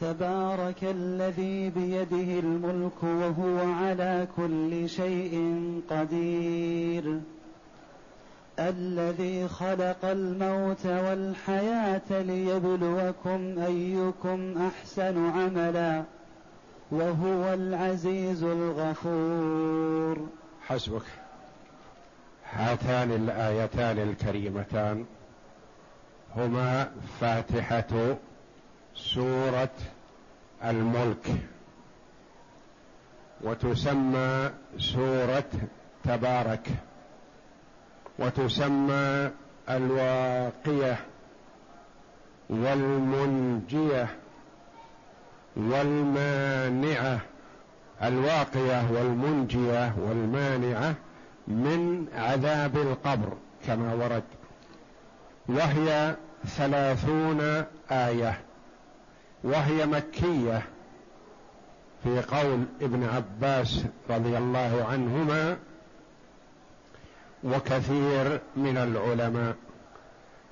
تبارك الذي بيده الملك وهو على كل شيء قدير. الذي خلق الموت والحياة ليبلوكم أيكم أحسن عملا وهو العزيز الغفور. حسبك. هاتان الآيتان الكريمتان. هما فاتحة سورة الملك. وتسمى سورة تبارك. وتسمى الواقية والمنجية والمانعة. الواقية والمنجية والمانعة من عذاب القبر كما ورد. وهي ثلاثون آية. وهي مكية في قول ابن عباس رضي الله عنهما وكثير من العلماء.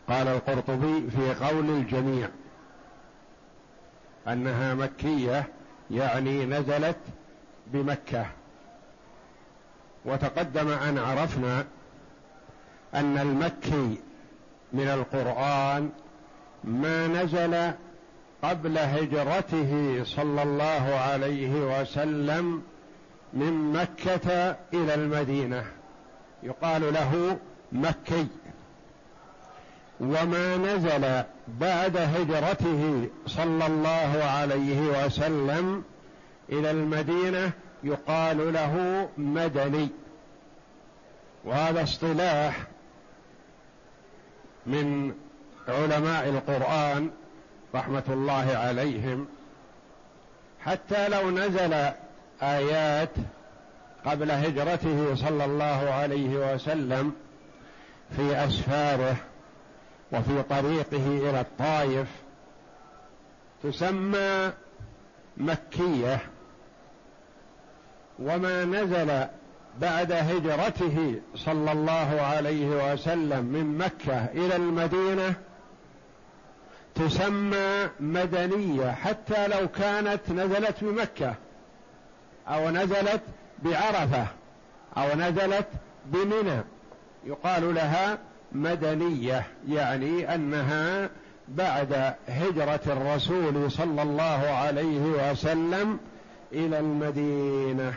قال القرطبي في قول الجميع أنها مكية يعني نزلت بمكة. وتقدم أن عرفنا أن المكي من القرآن ما نزل قبل هجرته صلى الله عليه وسلم من مكة إلى المدينة. يقال له مكي. وما نزل بعد هجرته صلى الله عليه وسلم إلى المدينة يقال له مدني. وهذا اصطلاح من علماء القرآن رحمة الله عليهم حتى لو نزل آيات قبل هجرته صلى الله عليه وسلم في أسفاره وفي طريقه إلى الطائف تسمى مكية. وما نزل بعد هجرته صلى الله عليه وسلم من مكة إلى المدينة تسمى مدنية حتى لو كانت نزلت بمكة أو نزلت بعرفة أو نزلت بمنى. يقال لها مدنية يعني أنها بعد هجرة الرسول صلى الله عليه وسلم إلى المدينة.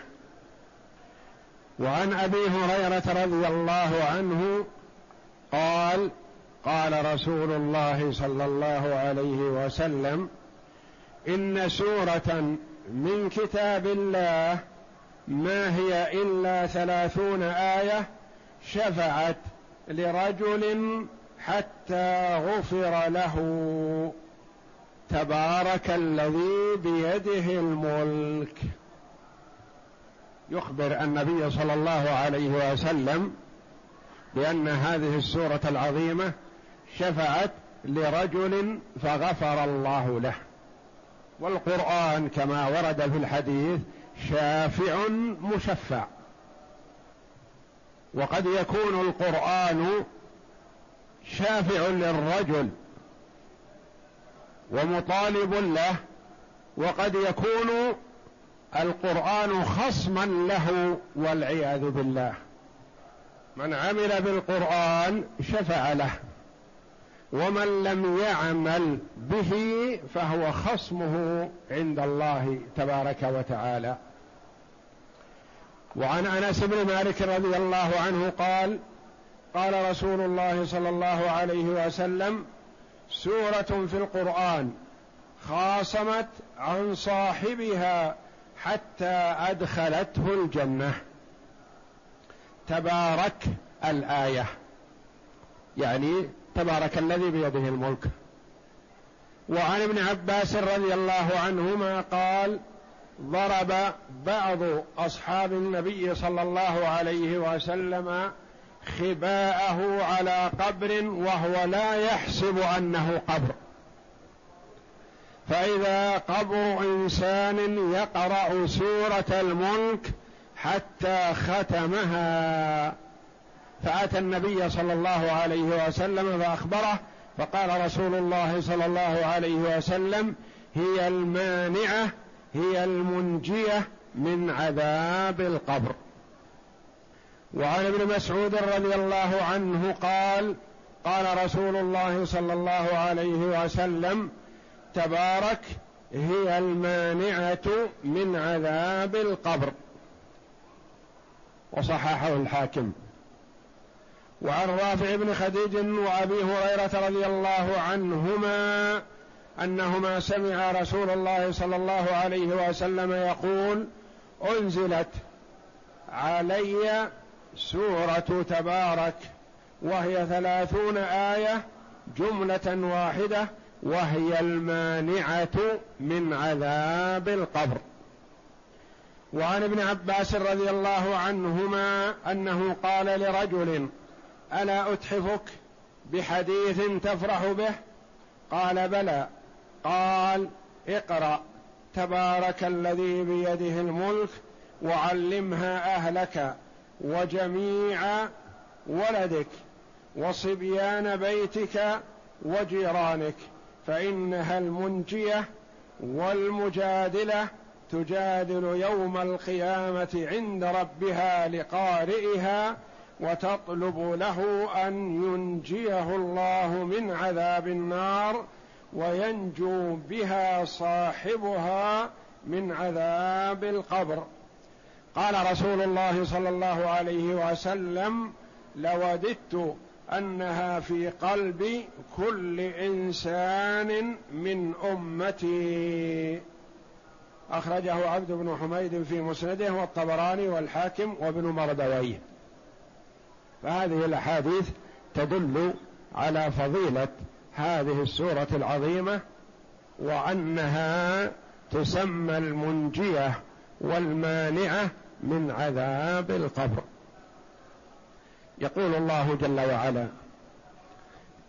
وعن أبي هريرة رضي الله عنه قال قال رسول الله صلى الله عليه وسلم إن سورة من كتاب الله ما هي إلا ثلاثون آية شفعت لرجل حتى غفر له. تبارك الذي بيده الملك. يخبر النبي صلى الله عليه وسلم بأن هذه السورة العظيمة شفعت لرجل فغفر الله له. والقرآن كما ورد في الحديث شافع مشفع. وقد يكون القرآن شافع للرجل ومطالب له وقد يكون القرآن خصما له والعياذ بالله. من عمل بالقرآن شفع له. ومن لم يعمل به فهو خصمه عند الله تبارك وتعالى. وعن أنس بن مالك رضي الله عنه قال قال رسول الله صلى الله عليه وسلم سورة في القرآن خاصمت عن صاحبها حتى أدخلته الجنة. تبارك الآية. يعني تبارك الذي بيده الملك. وعن ابن عباس رضي الله عنهما قال ضرب بعض أصحاب النبي صلى الله عليه وسلم خباءه على قبر وهو لا يحسب أنه قبر. فإذا قبر إنسان يقرأ سورة الملك حتى ختمها. فآتى النبي صلى الله عليه وسلم فأخبره فقال رسول الله صلى الله عليه وسلم هي المانعة هي المنجية من عذاب القبر. وعن ابن مسعود رضي الله عنه قال قال رسول الله صلى الله عليه وسلم تبارك هي المانعة من عذاب القبر. وصححه الحاكم. وعن رافع بن خديج وأبي هريرة رضي الله عنهما أنهما سمع رسول الله صلى الله عليه وسلم يقول أنزلت علي سورة تبارك وهي ثلاثون آية جملة واحدة وهي المانعة من عذاب القبر. وعن ابن عباس رضي الله عنهما أنه قال لرجل ألا أتحفك بحديث تفرح به؟ قال بلى. قال اقرأ. تبارك الذي بيده الملك وعلمها أهلك وجميع ولدك وصبيان بيتك وجيرانك فإنها المنجية والمجادلة تجادل يوم القيامة عند ربها لقارئها وتطلب له أن ينجيه الله من عذاب النار وينجو بها صاحبها من عذاب القبر. قال رسول الله صلى الله عليه وسلم لوددت أنها في قلب كل إنسان من أمتي. أخرجه عبد بن حميد في مسنده والطبراني والحاكم وابن مردويه فهذه الأحاديث تدل على فضيلة هذه السورة العظيمة وأنها تسمى المنجية والمانعة من عذاب القبر. يقول الله جل وعلا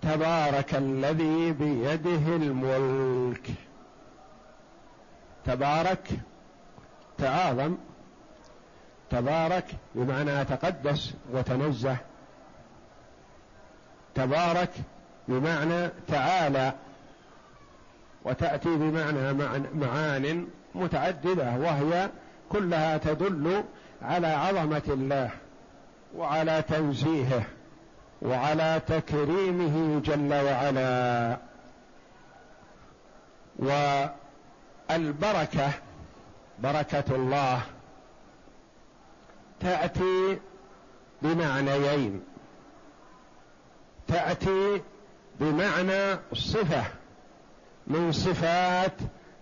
تبارك الذي بيده الملك. تبارك تعاظم. تبارك بمعنى تقدس وتنزه. تبارك بمعنى تعالى وتأتي بمعنى معان متعددة وهي كلها تدل على عظمة الله وعلى تنزيهه وعلى تكريمه جل وعلا. والبركة بركة الله تأتي بمعنيين. تأتي بمعنى صفة من صفات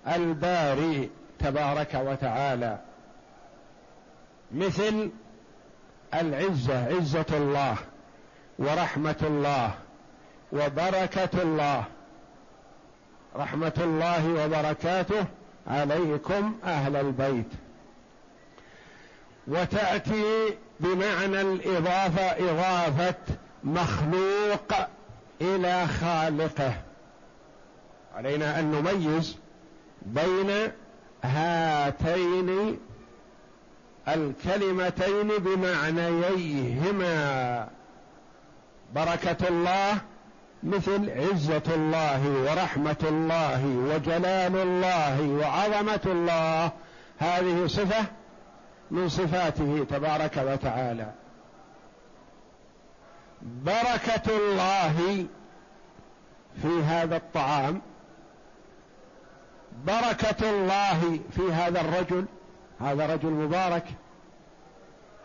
الباري تبارك وتعالى. مثل العزة عزة الله ورحمة الله وبركة الله. رحمة الله وبركاته عليكم أهل البيت. وتأتي بمعنى الإضافة إضافة مخلوق إلى خالقه. علينا أن نميز بين هاتين الكلمتين بمعنييهما. بركة الله مثل عزة الله ورحمة الله وجلال الله وعظمة الله. هذه صفة من صفاته تبارك وتعالى. بركة الله في هذا الطعام بركة الله في هذا الرجل هذا رجل مبارك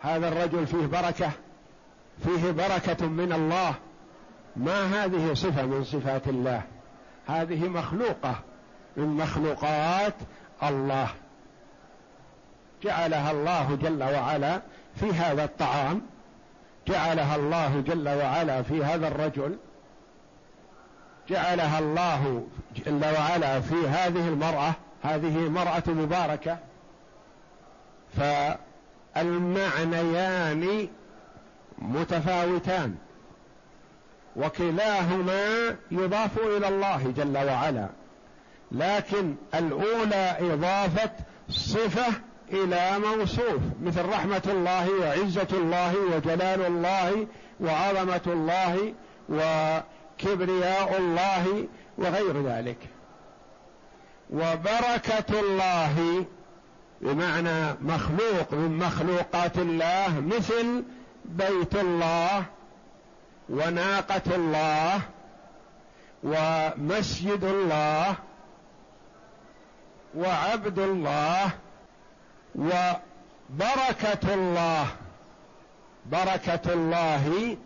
هذا الرجل فيه بركة فيه بركة من الله. ما هذه صفة من صفات الله؟ هذه مخلوقة من مخلوقات الله. جعلها الله جل وعلا في هذا الطعام. جعلها الله جل وعلا في هذا الرجل جعلها الله جل وعلا في هذه المرأة هذه مرأة مباركة. فالمعنيان متفاوتان وكلاهما يضاف إلى الله جل وعلا. لكن الأولى إضافة صفة إلى موصوف مثل رحمة الله وعزة الله وجلال الله وعظمة الله وكبرياء الله وغير ذلك. وبركة الله بمعنى مخلوق من مخلوقات الله مثل بيت الله وناقة الله ومسجد الله وعبد الله وبركة الله بركة الله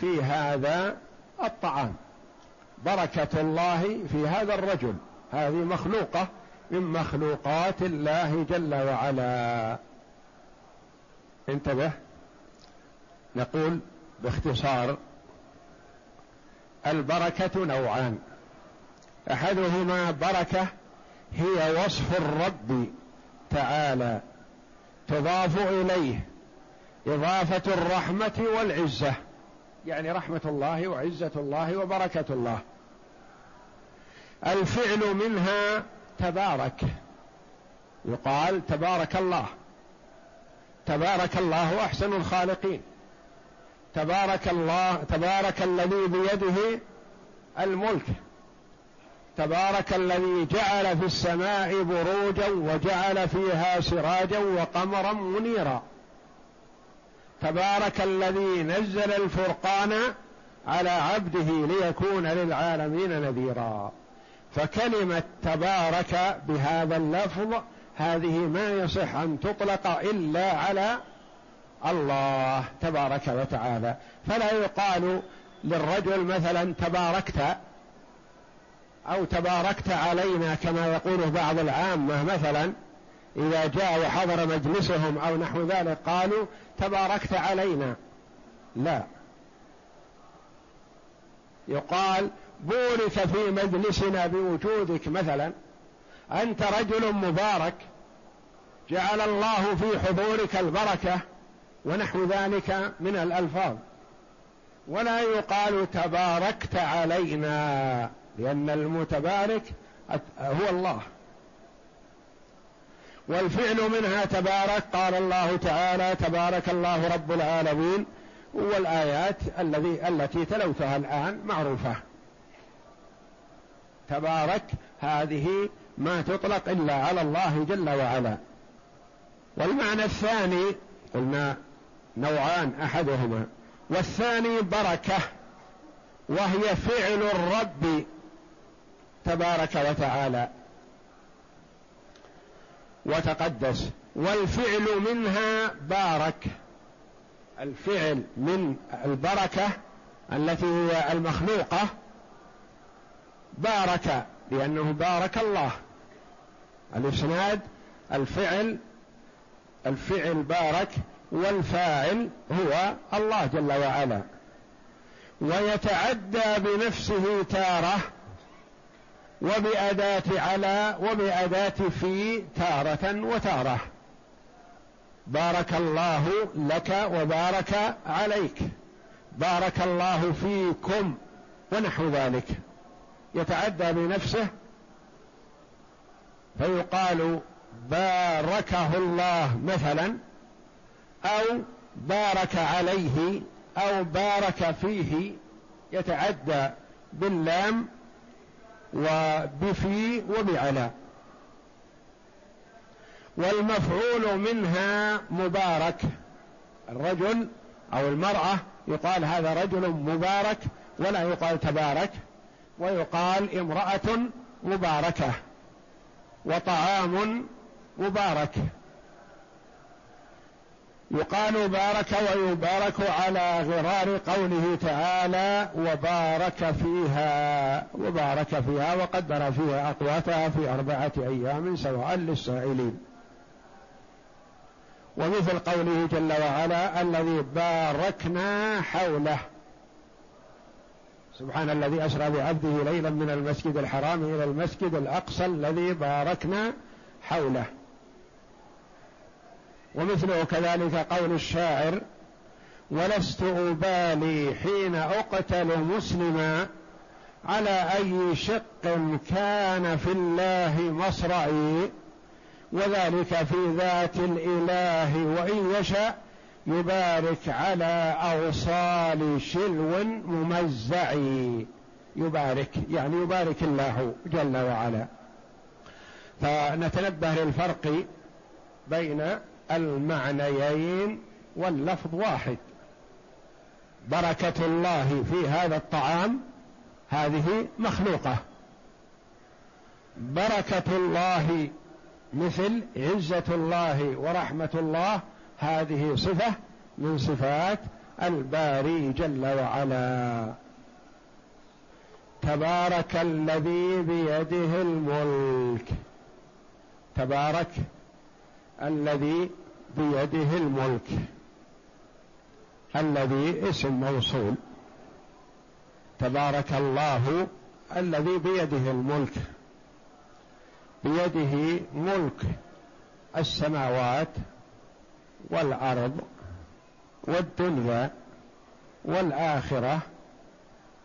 في هذا الطعام بركة الله في هذا الرجل هذه مخلوقة من مخلوقات الله جل وعلا. انتبه نقول باختصار البركة نوعان أحدهما بركة هي وصف الرب تعالى. تضاف إليه. إضافة الرحمة والعزة. يعني رحمة الله وعزة الله وبركة الله. الفعل منها تبارك. يقال تبارك الله. تبارك الله أحسن الخالقين. تبارك الله تبارك الذي بيده الملك. تبارك الذي جعل في السماء بروجا وجعل فيها سراجا وقمرا منيرا. تبارك الذي نزل الفرقان على عبده ليكون للعالمين نذيرا. فكلمة تبارك بهذا اللفظ هذه ما يصح أن تطلق إلا على الله تبارك وتعالى. فلا يقال للرجل مثلا تباركت أو تباركت علينا كما يقوله بعض العامة مثلا إذا جاء وحضر مجلسهم أو نحو ذلك قالوا تباركت علينا. لا. يقال بورك في مجلسنا بوجودك مثلا أنت رجل مبارك جعل الله في حضورك البركة ونحو ذلك من الألفاظ. ولا يقال تباركت علينا. لأن المتبارك هو الله. والفعل منها تبارك قال الله تعالى تبارك الله رب العالمين. والآيات الذي التي تلوتها الآن معروفة. تبارك هذه ما تطلق إلا على الله جل وعلا. والمعنى الثاني قلنا نوعان أحدهما. والثاني بركة وهي فعل الرب تبارك وتعالى. وتقدس. والفعل منها بارك. الفعل من البركة التي هي المخلوقة. بارك لأنه بارك الله. الإسناد الفعل الفعل بارك والفاعل هو الله جل وعلا. ويتعدى بنفسه تارة وبأداة على وبأداة في تارة وتارة. بارك الله لك وبارك عليك. بارك الله فيكم ونحو ذلك. يتعدى بنفسه فيقال باركه الله مثلا أو بارك عليه أو بارك فيه. يتعدى باللام وبفي وبعلى والمفعول منها مبارك. الرجل أو المرأة يقال هذا رجل مبارك ولا يقال تبارك ويقال امرأة مباركة وطعام مبارك. يقال بارك ويبارك على غرار قوله تعالى وبارك فيها وبارك فيها وقدر فيها أقواتها في أربعة أيام سواء للسائلين. ومثل قوله جل وعلا الذي باركنا حوله. سبحان الذي أسرى بعبده ليلا من المسجد الحرام إلى المسجد الأقصى الذي باركنا حوله. ومثله كذلك قول الشاعر ولست أبالي حين أقتل مسلما على أي شق كان في الله مصرعي وذلك في ذات الإله وإن يشاء يبارك على أوصال شلو ممزع يبارك يعني يبارك الله جل وعلا. فنتنبه للفرق بين المعنيين واللفظ واحد. بركة الله في هذا الطعام هذه مخلوقة. بركة الله مثل عزة الله ورحمة الله هذه صفة من صفات الباري جل وعلا. تبارك الذي بيده الملك. تبارك الذي بيده الملك الذي اسم موصول. تبارك الله الذي بيده الملك. بيده ملك السماوات والأرض والدنيا والآخرة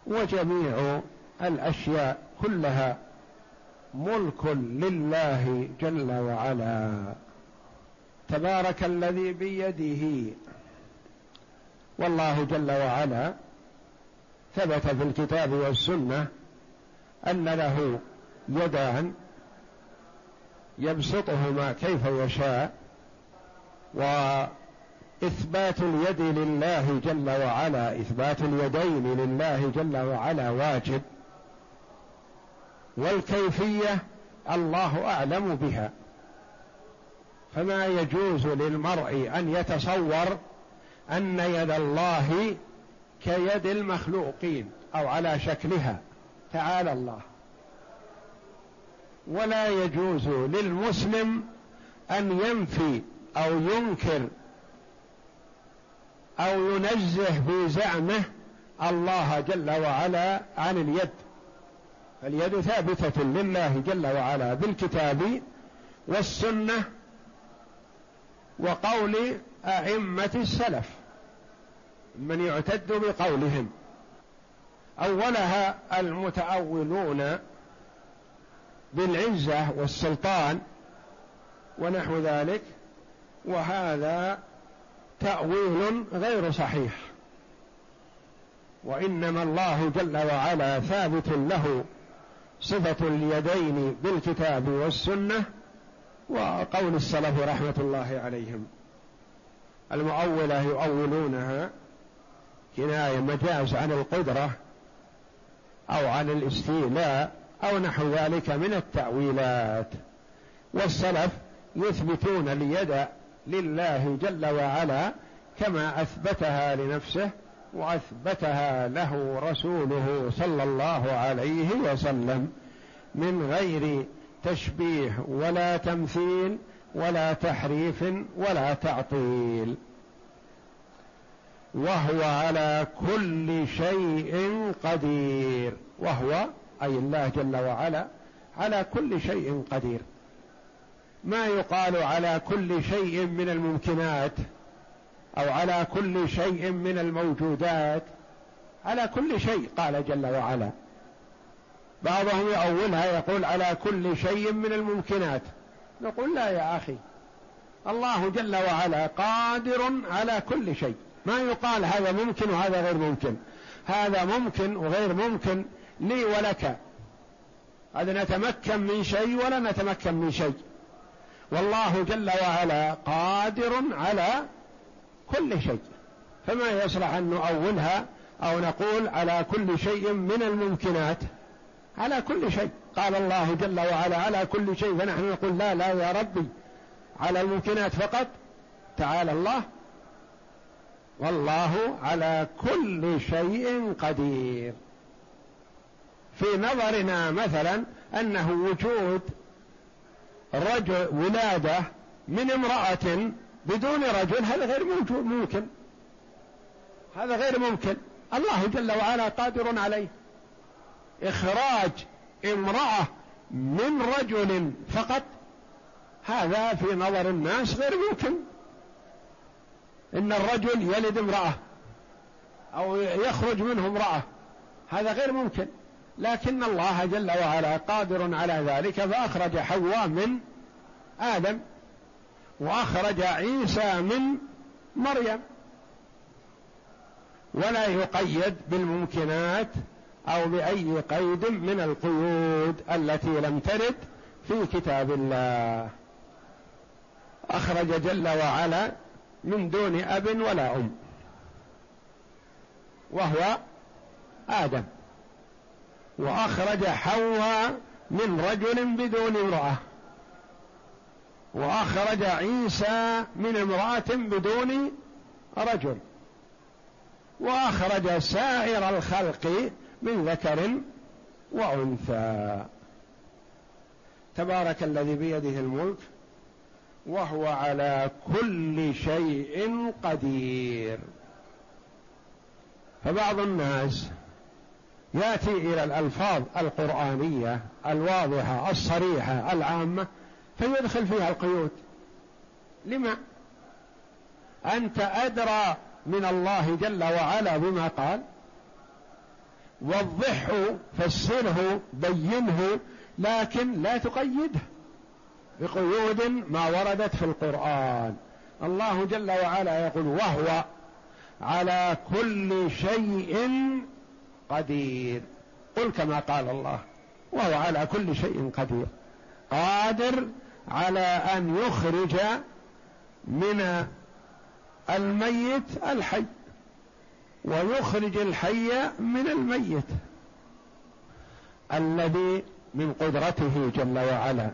وجميع الأشياء كلها ملك لله جل وعلا. تبارك الذي بيده والله جل وعلا ثبت في الكتاب والسنة أن له يدان يبسطهما كيف يشاء وإثبات اليد لله جل وعلا إثبات اليدين لله جل وعلا واجب والكيفية الله أعلم بها. فما يجوز للمرء أن يتصور أن يد الله كيد المخلوقين أو على شكلها. تعالى الله. ولا يجوز للمسلم أن ينفي أو ينكر أو ينزه بزعمه الله جل وعلا عن اليد. اليد ثابتة لله جل وعلا بالكتاب والسنة وقول أئمة السلف من يعتد بقولهم. أولها المتأولون بالعزة والسلطان ونحو ذلك وهذا تأويل غير صحيح. وإنما الله جل وعلا ثابت له صفة اليدين بالكتاب والسنة وقول السلف رحمة الله عليهم. المؤولة يؤولونها كناية مجاز عن القدرة أو عن الاستيلاء أو نحو ذلك من التأويلات. والسلف يثبتون اليد لله جل وعلا كما أثبتها لنفسه وأثبتها له رسوله صلى الله عليه وسلم من غير تشبيه ولا تمثيل ولا تحريف ولا تعطيل. وهو على كل شيء قدير. وهو أي الله جل وعلا على كل شيء قدير. ما يقال على كل شيء من الممكنات أو على كل شيء من الموجودات. على كل شيء قال جل وعلا. بعضهم يؤولها يقول على كل شيء من الممكنات. نقول لا يا أخي الله جل وعلا قادر على كل شيء. ما يقال هذا ممكن وهذا غير ممكن. هذا ممكن وغير ممكن لي ولك. هذا نتمكن من شيء ولا نتمكن من شيء. والله جل وعلا قادر على كل شيء. فما يصلح أن نؤولها أو نقول على كل شيء من الممكنات. على كل شيء. قال الله جل وعلا على كل شيء فنحن نقول لا لا يا ربي. على الممكنات فقط. تعالى الله. والله على كل شيء قدير. في نظرنا مثلا أنه وجود رجل ولادة من امرأة بدون رجل هذا غير موجود ممكن. هذا غير ممكن. الله جل وعلا قادر عليه. إخراج امرأة من رجل فقط هذا في نظر الناس غير ممكن. إن الرجل يلد امرأة أو يخرج منه امرأة هذا غير ممكن. لكن الله جل وعلا قادر على ذلك فأخرج حواء من آدم وأخرج عيسى من مريم. ولا يقيد بالممكنات أو بأي قيد من القيود التي لم ترد في كتاب الله. أخرج جل وعلا من دون أب ولا أم. وهو آدم. وأخرج حواء من رجل بدون امرأة. وأخرج عيسى من امرأة بدون رجل. وأخرج سائر الخلق من ذكر وأنثى. تبارك الذي بيده الملك وهو على كل شيء قدير. فبعض الناس يأتي إلى الألفاظ القرآنية الواضحة الصريحة العامة فيدخل فيها القيود. لما؟ أنت أدرى من الله جل وعلا بما قال؟ وضحه فسره بينه لكن لا تقيده. بقيود ما وردت في القرآن. الله جل وعلا يقول وهو على كل شيء قدير. قل كما قال الله وهو على كل شيء قدير. قادر على أن يخرج من الميت الحي. ويخرج الحي من الميت الذي من قدرته جل وعلا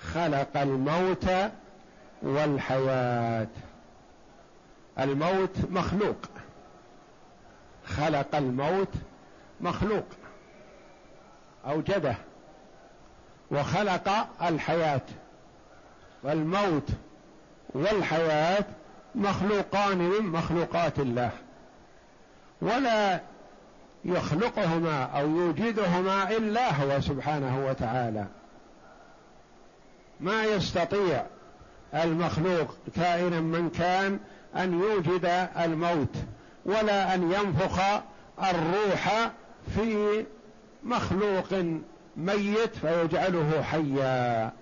خلق الموت والحياة. الموت مخلوق. خلق الموت مخلوق. أوجده. وخلق الحياة. والموت والحياة مخلوقان من مخلوقات الله. ولا يخلقهما أو يوجدهما إلا هو سبحانه وتعالى. ما يستطيع المخلوق كائنا من كان أن يوجد الموت ولا أن ينفخ الروح في مخلوق ميت فيجعله حيا.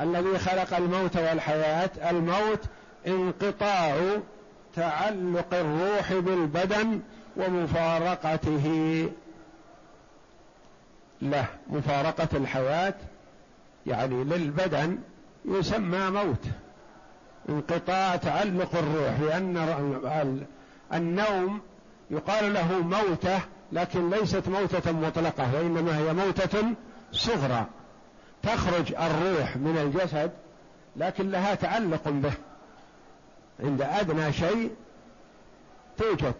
الذي خلق الموت والحياة الموت انقطاع تعلق الروح بالبدن ومفارقته. له مفارقة الحياة يعني للبدن يسمى موت انقطاع تعلق الروح لأن النوم يقال له موتة لكن ليست موتة مطلقة وإنما هي موتة صغرى تخرج الروح من الجسد لكن لها تعلق به. عند أدنى شيء توجد.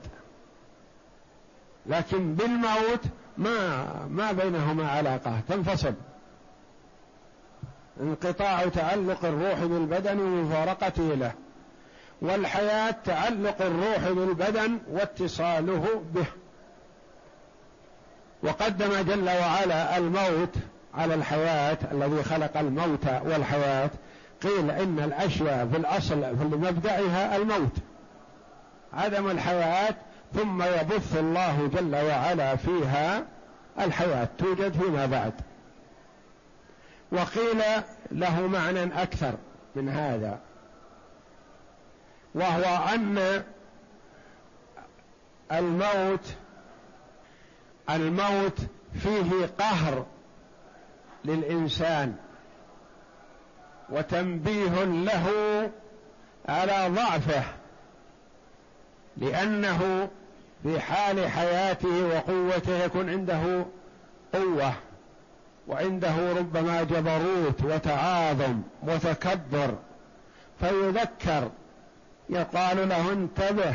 لكن بالموت ما ما بينهما علاقة تنفصل. انقطاع تعلق الروح بالبدن ومفارقته له والحياة تعلق الروح بالبدن واتصاله به. وقدم جل وعلا الموت على الحياة الذي خلق الموت والحياة قيل إن الأشياء في الأصل في مبدأها الموت. عدم الحياة ثم يبث الله جل وعلا فيها الحياة توجد فيما بعد. وقيل له معنى أكثر من هذا. وهو أن الموت الموت فيه قهر للإنسان. وتنبيه له على ضعفه لأنه في حال حياته وقوته يكون عنده قوة وعنده ربما جبروت وتعاظم وتكبر. فيذكر يقال له انتبه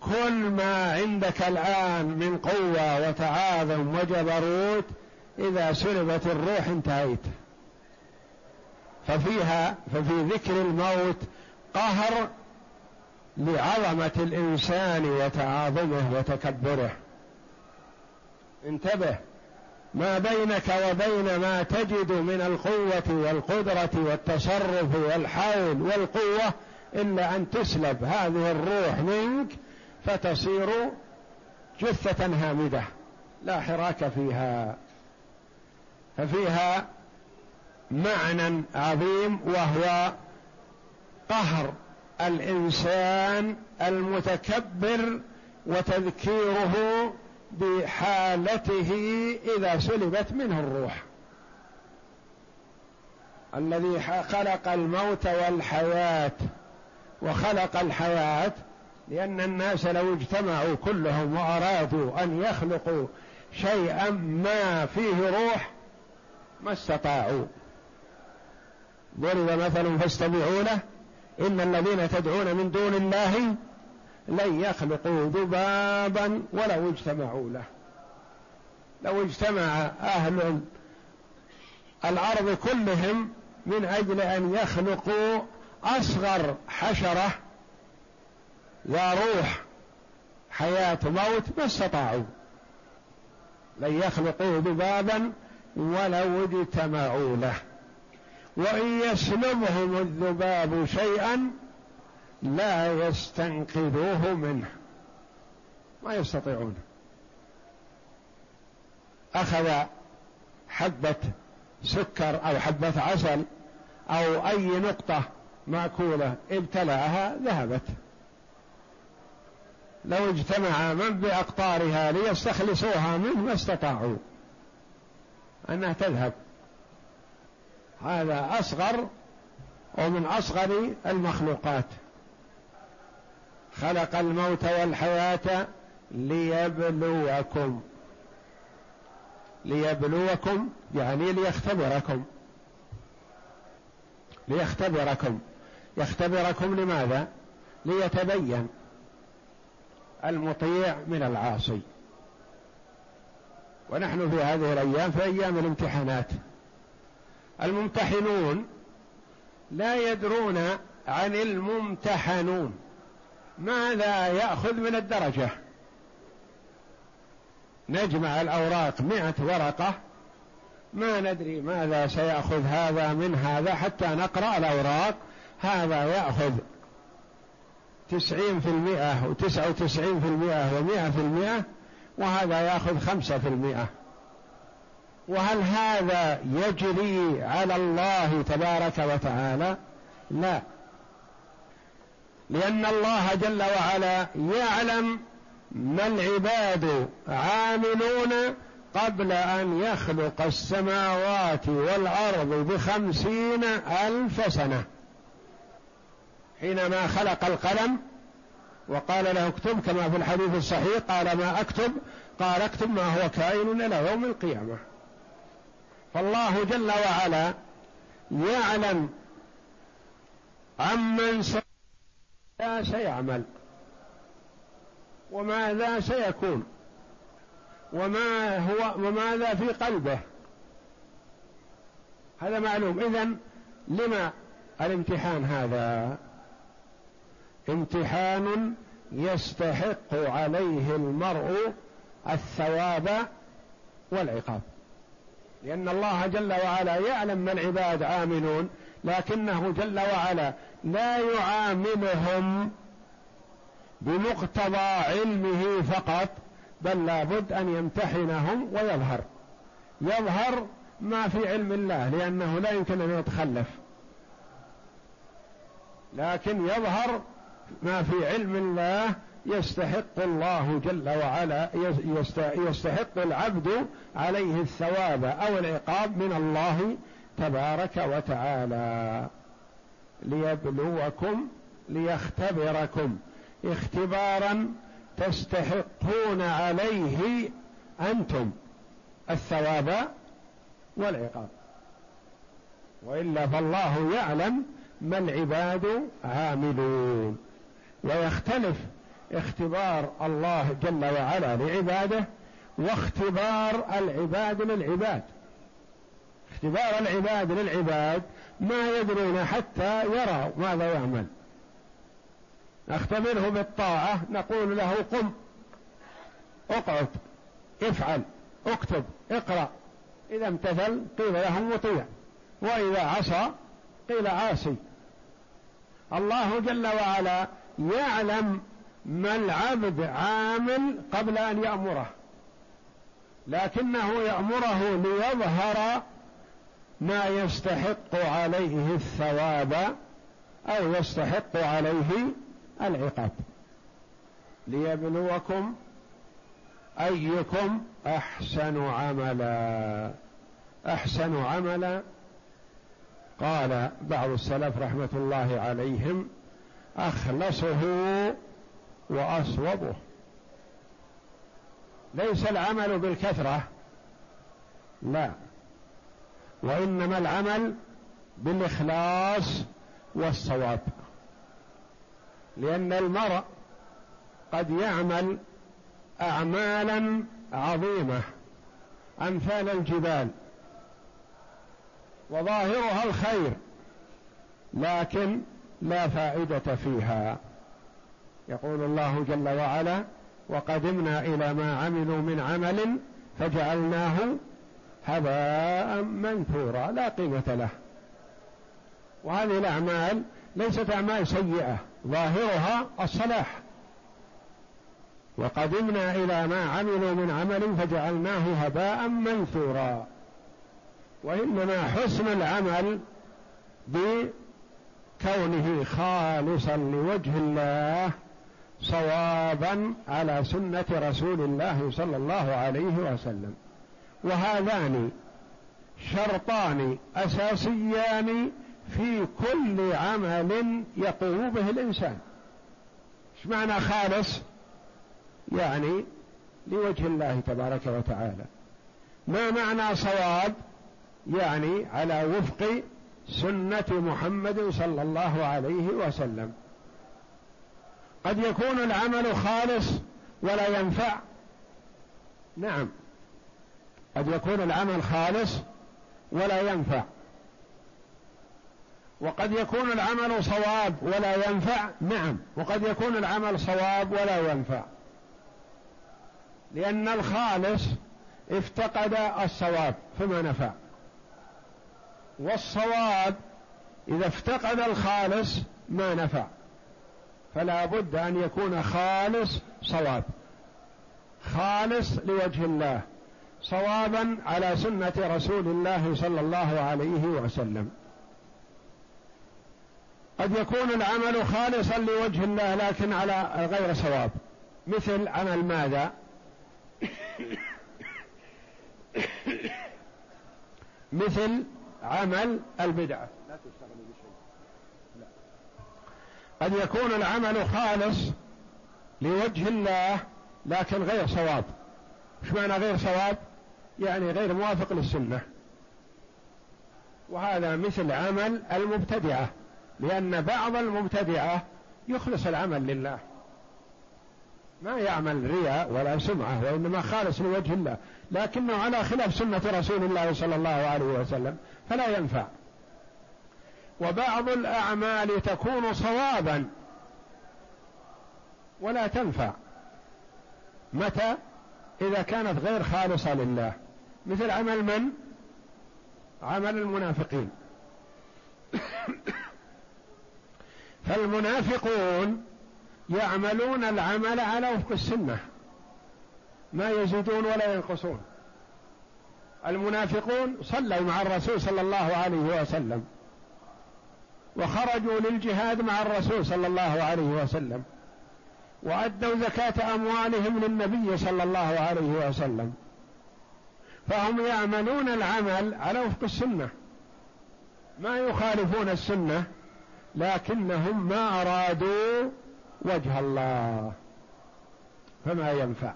كل ما عندك الآن من قوة وتعاظم وجبروت إذا سلبت الروح انتهيت. ففيها ففي ذكر الموت قهر لعظمة الإنسان وتعاظمه وتكبره. انتبه. ما بينك وبين ما تجد من القوة والقدرة والتصرف والحول والقوة إلا أن تسلب هذه الروح منك فتصير جثة هامدة. لا حراك فيها. ففيها معنى عظيم وهو قهر الإنسان المتكبر وتذكيره بحالته إذا سلبت منه الروح. الذي خلق الموت والحياة وخلق الحياة لأن الناس لو اجتمعوا كلهم وأرادوا أن يخلقوا شيئا ما فيه روح ما استطاعوا. ضرب مثل فاستمعوا له إن الذين تدعون من دون الله لن يخلقوا ذبابا ولو اجتمعوا له. لو اجتمع أهل الأرض كلهم من أجل أن يخلقوا أصغر حشرة ذا روح حياة موت ما استطاعوا. لن يخلقوا ذبابا ولو اجتمعوا له. وإن يسلبهم الذباب شيئا لا يستنقذوه منه. ما يستطيعون. أخذ حبة سكر أو حبة عسل أو أي نقطة مأكولة ابتلعها ذهبت. لو اجتمع من بأقطارها ليستخلصوها منه ما استطاعوا. أنها تذهب. هذا أصغر ومن أصغر المخلوقات. خلق الموت والحياة ليبلوكم. ليبلوكم يعني ليختبركم. ليختبركم. يختبركم لماذا؟ ليتبين المطيع من العاصي. ونحن في هذه الأيام في أيام الامتحانات. الممتحنون لا يدرون عن الممتحنون. ماذا يأخذ من الدرجة؟ نجمع الأوراق مئة ورقة. ما ندري ماذا سيأخذ هذا من هذا حتى نقرأ الأوراق. هذا يأخذ تسعين في المئة وتسعة وتسعين في المئة ومئة في المئة وهذا يأخذ خمسة في المئة. وهل هذا يجري على الله تبارك وتعالى؟ لا. لأن الله جل وعلا يعلم ما العباد عاملون قبل أن يخلق السماوات والأرض بخمسين ألف سنة. حينما خلق القلم وقال له اكتب كما في الحديث الصحيح قال ما أكتب؟ قال اكتب ما هو كائن إلى يوم القيامة. فالله جل وعلا يعلم عمن سيعمل وماذا سيكون وما هو وماذا في قلبه. هذا معلوم. اذا لما الامتحان هذا؟ امتحان يستحق عليه المرء الثواب والعقاب. لأن الله جل وعلا يعلم ما العباد عاملون لكنه جل وعلا لا يعاملهم بمقتضى علمه فقط بل لابد أن يمتحنهم ويظهر. يظهر ما في علم الله لأنه لا يمكن أن يتخلف. لكن يظهر ما في علم الله يستحق الله جل وعلا يستحق العبد عليه الثواب أو العقاب من الله تبارك وتعالى. ليبلوكم ليختبركم. اختبارا تستحقون عليه أنتم الثواب والعقاب. وإلا فالله يعلم ما العباد عاملون. ويختلف اختبار الله جل وعلا لعباده واختبار العباد للعباد. اختبار العباد للعباد ما يدرون حتى يروا ماذا يعمل. نختبره بالطاعة نقول له قم اقعد افعل اكتب اقرأ. إذا امتثل قيل له مطيع. وإذا عصى قيل عاصي. الله جل وعلا يعلم ما العبد عامل قبل أن يأمره؟ لكنه يأمره ليظهر ما يستحق عليه الثواب أو يستحق عليه العقاب. ليبلوكم أيكم أحسن عملا. أحسن عملا. قال بعض السلف رحمة الله عليهم أخلصه وأصوبه. ليس العمل بالكثرة لا. وإنما العمل بالإخلاص والصواب. لأن المرء قد يعمل أعمالا عظيمة أمثال الجبال وظاهرها الخير لكن لا فائدة فيها. يقول الله جل وعلا وقدمنا إلى ما عملوا من عمل فجعلناه هباء منثورا لا قيمة له. وهذه الأعمال ليست أعمال سيئة ظاهرها الصلاح. وقدمنا إلى ما عملوا من عمل فجعلناه هباء منثورا. وإنما حسن العمل بكونه خالصا لوجه الله صوابا على سنة رسول الله صلى الله عليه وسلم. وهذان شرطان أساسيان في كل عمل يقوم به الإنسان. إيش معنى خالص؟ يعني لوجه الله تبارك وتعالى. ما معنى صواب؟ يعني على وفق سنة محمد صلى الله عليه وسلم. قد يكون العمل خالص ولا ينفع. نعم. قد يكون العمل خالص ولا ينفع. وقد يكون العمل صواب ولا ينفع. نعم. وقد يكون العمل صواب ولا ينفع. لأن الخالص افتقد الصواب فما نفع. والصواب إذا افتقد الخالص ما نفع. فلا بد أن يكون خالص صواب. خالص لوجه الله. صوابا على سنة رسول الله صلى الله عليه وسلم. قد يكون العمل خالصا لوجه الله لكن على غير صواب. مثل عمل ماذا؟ مثل عمل البدعة. لا. قد يكون العمل خالص لوجه الله لكن غير صواب. إيش معنى غير صواب؟ يعني غير موافق للسنة. وهذا مثل عمل المبتدعة لأن بعض المبتدعة يخلص العمل لله. ما يعمل رياء ولا سمعة وإنما خالص لوجه الله لكنه على خلاف سنة رسول الله صلى الله عليه وسلم فلا ينفع. وبعض الأعمال تكون صوابا. ولا تنفع. متى؟ إذا كانت غير خالصة لله. مثل عمل من؟ عمل المنافقين. فالمنافقون يعملون العمل على وفق السنة. ما يزيدون ولا ينقصون. المنافقون صلوا مع الرسول صلى الله عليه وسلم. وخرجوا للجهاد مع الرسول صلى الله عليه وسلم وأدوا زكاة أموالهم للنبي صلى الله عليه وسلم فهم يعملون العمل على وفق السنة ما يخالفون السنة لكنهم ما أرادوا وجه الله فما ينفع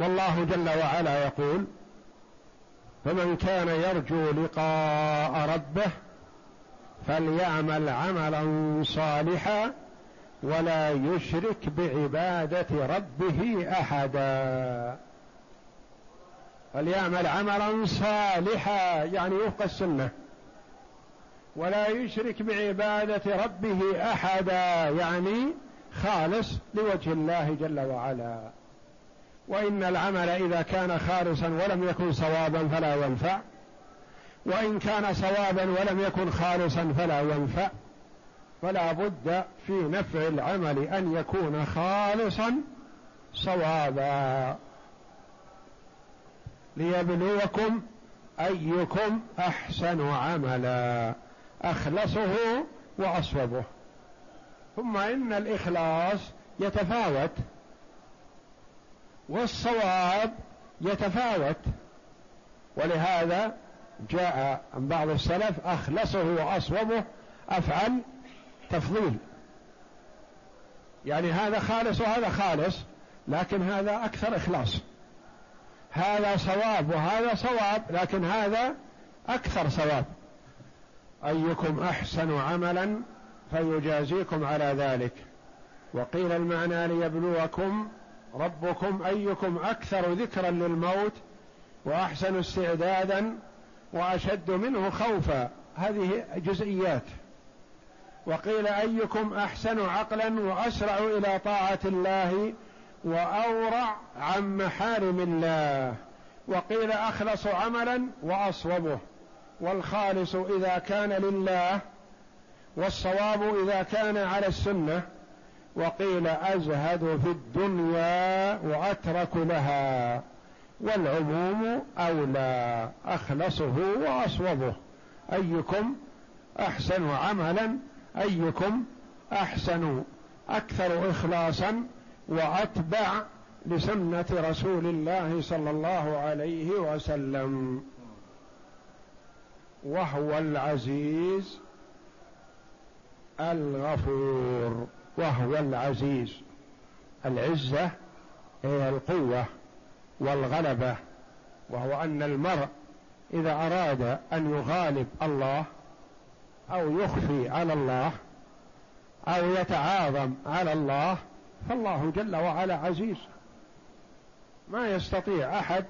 والله جل وعلا يقول فمن كان يرجو لقاء ربه فليعمل عملا صالحا ولا يشرك بعبادة ربه أحدا. فليعمل عملا صالحا يعني وفق السنة. ولا يشرك بعبادة ربه أحدا يعني خالص لوجه الله جل وعلا. وإن العمل إذا كان خالصا ولم يكن صوابا فلا ينفع. وإن كان صوابا ولم يكن خالصا فلا ينفع فلا بد في نفع العمل أن يكون خالصا صوابا ليبلوكم أيكم أحسن عملا. أخلصه وأصوبه. ثم إن الإخلاص يتفاوت والصواب يتفاوت. ولهذا جاء عن بعض السلف أخلصه وأصوبه أفعل تفضيل. يعني هذا خالص وهذا خالص لكن هذا أكثر إخلاص. هذا صواب وهذا صواب لكن هذا أكثر صواب. أيكم أحسن عملا فيجازيكم على ذلك. وقيل المعنى ليبلوكم ربكم أيكم أكثر ذكرا للموت وأحسن استعدادا وأشد منه خوفا. هذه جزئيات. وقيل أيكم أحسن عقلا وأسرع إلى طاعة الله وأورع عن محارم الله. وقيل أخلص عملا وأصوبه. والخالص إذا كان لله والصواب إذا كان على السنة. وقيل أزهد في الدنيا وأترك لها. والعموم أولى أخلصه وأصوبه. أيكم أحسن عملا؟ أيكم أحسن أكثر إخلاصا؟ وأتبع لسنة رسول الله صلى الله عليه وسلم. وهو العزيز الغفور. وهو العزيز. العزة هي القوة. والغلبة وهو أن المرء إذا أراد أن يغالب الله أو يخفي على الله أو يتعاظم على الله فالله جل وعلا عزيز. ما يستطيع أحد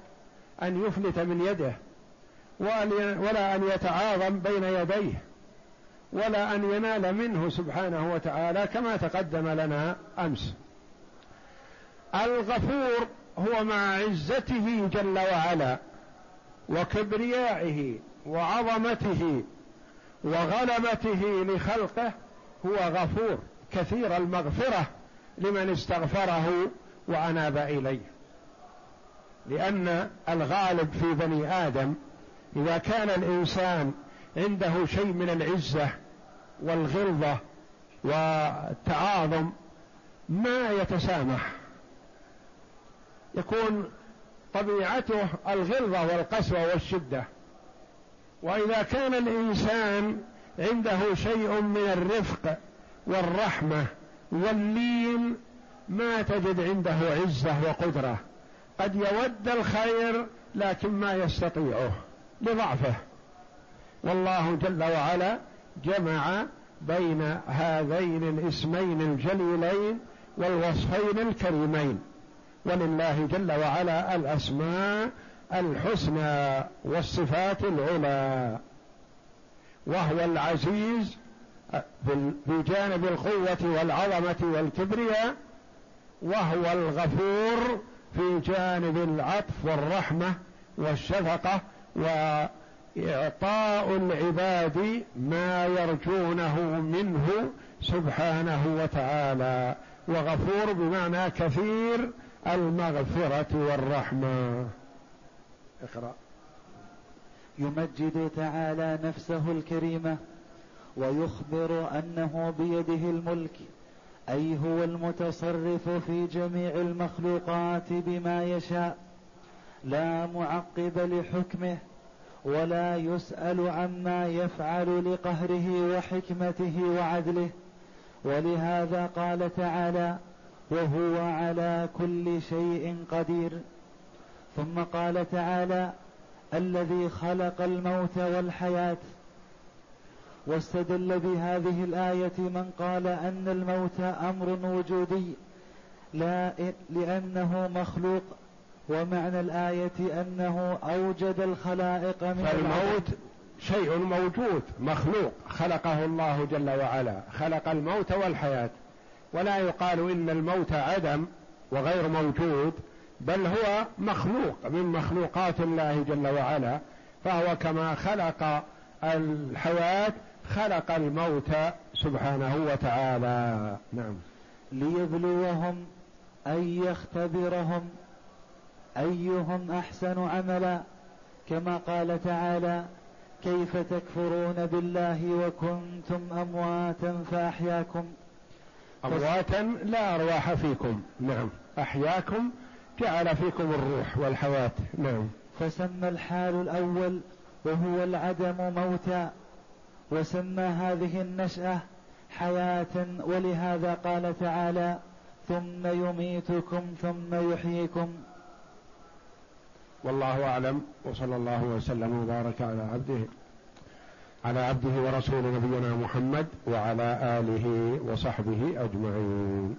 أن يفلت من يده ولا أن يتعاظم بين يديه ولا أن ينال منه سبحانه وتعالى كما تقدم لنا أمس. الغفور هو مع عزته جل وعلا وكبريائه وعظمته وغلبته لخلقه هو غفور كثير المغفرة لمن استغفره وأناب إليه. لأن الغالب في بني آدم إذا كان الإنسان عنده شيء من العزة والغلظة والتعاظم ما يتسامح. يكون طبيعته الغلظة والقسوة والشدة. وإذا كان الإنسان عنده شيء من الرفق والرحمة واللين ما تجد عنده عزة وقدرة. قد يود الخير لكن ما يستطيعه لضعفه. والله جل وعلا جمع بين هذين الاسمين الجليلين والوصفين الكريمين. ولله جل وعلا الأسماء الحسنى والصفات العلى وهو العزيز بجانب القوة والعظمة والكبرياء وهو الغفور في جانب العطف والرحمة والشفقة وإعطاء العباد ما يرجونه منه سبحانه وتعالى وغفور بمعنى كثير المغفرة والرحمة. اقرأ. يمجد تعالى نفسه الكريمة ويخبر أنه بيده الملك أي هو المتصرف في جميع المخلوقات بما يشاء. لا معقب لحكمه ولا يسأل عما يفعل لقهره وحكمته وعدله. ولهذا قال تعالى وهو على كل شيء قدير. ثم قال تعالى الذي خلق الموت والحياة. واستدل بهذه الآية من قال أن الموت أمر وجودي لا لأنه مخلوق. ومعنى الآية أنه أوجد الخلائق من فالموت شيء موجود مخلوق. خلقه الله جل وعلا. خلق الموت والحياة. ولا يقال إن الموت عدم وغير موجود بل هو مخلوق من مخلوقات الله جل وعلا فهو كما خلق الحياة خلق الموت سبحانه وتعالى. نعم. ليبلوهم أي يختبرهم أيهم أحسن عملا؟ كما قال تعالى كيف تكفرون بالله وكنتم أمواتا فأحياكم؟ أمواتا لا أرواح فيكم. نعم. أحياكم جعل فيكم الروح والحياة نعم. فسمى الحال الأول وهو العدم موتا وسمى هذه النشأة حياة ولهذا قال تعالى ثم يميتكم ثم يحييكم. والله أعلم وصلى الله وسلم وبارك على عبده. على عبده ورسول نبينا محمد وعلى آله وصحبه أجمعين.